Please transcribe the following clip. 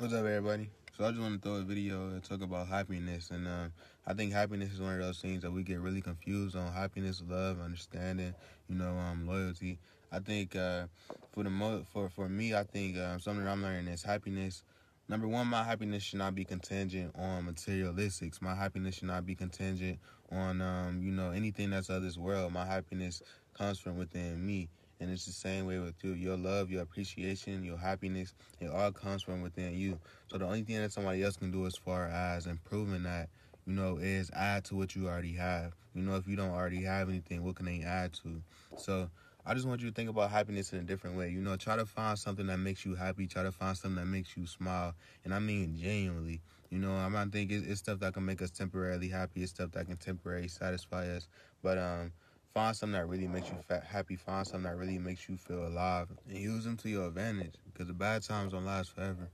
What's up, everybody? So I just want to throw a video and talk about happiness, and um, I think happiness is one of those things that we get really confused on. Happiness, love, understanding, you know, um, loyalty. I think uh, for the mo- for for me, I think uh, something I'm learning is happiness. Number one, my happiness should not be contingent on materialistics. My happiness should not be contingent on, um, you know, anything that's of this world. My happiness comes from within me. And it's the same way with you. Your love, your appreciation, your happiness, it all comes from within you. So the only thing that somebody else can do as far as improving that, you know, is add to what you already have. You know, if you don't already have anything, what can they add to? So I just want you to think about happiness in a different way. You know, try to find something that makes you happy. Try to find something that makes you smile. And I mean genuinely. You know, I'm not thinking it's, it's stuff that can make us temporarily happy. It's stuff that can temporarily satisfy us. But um, Find something that really makes you happy. Find something that really makes you feel alive and use them to your advantage because the bad times don't last forever.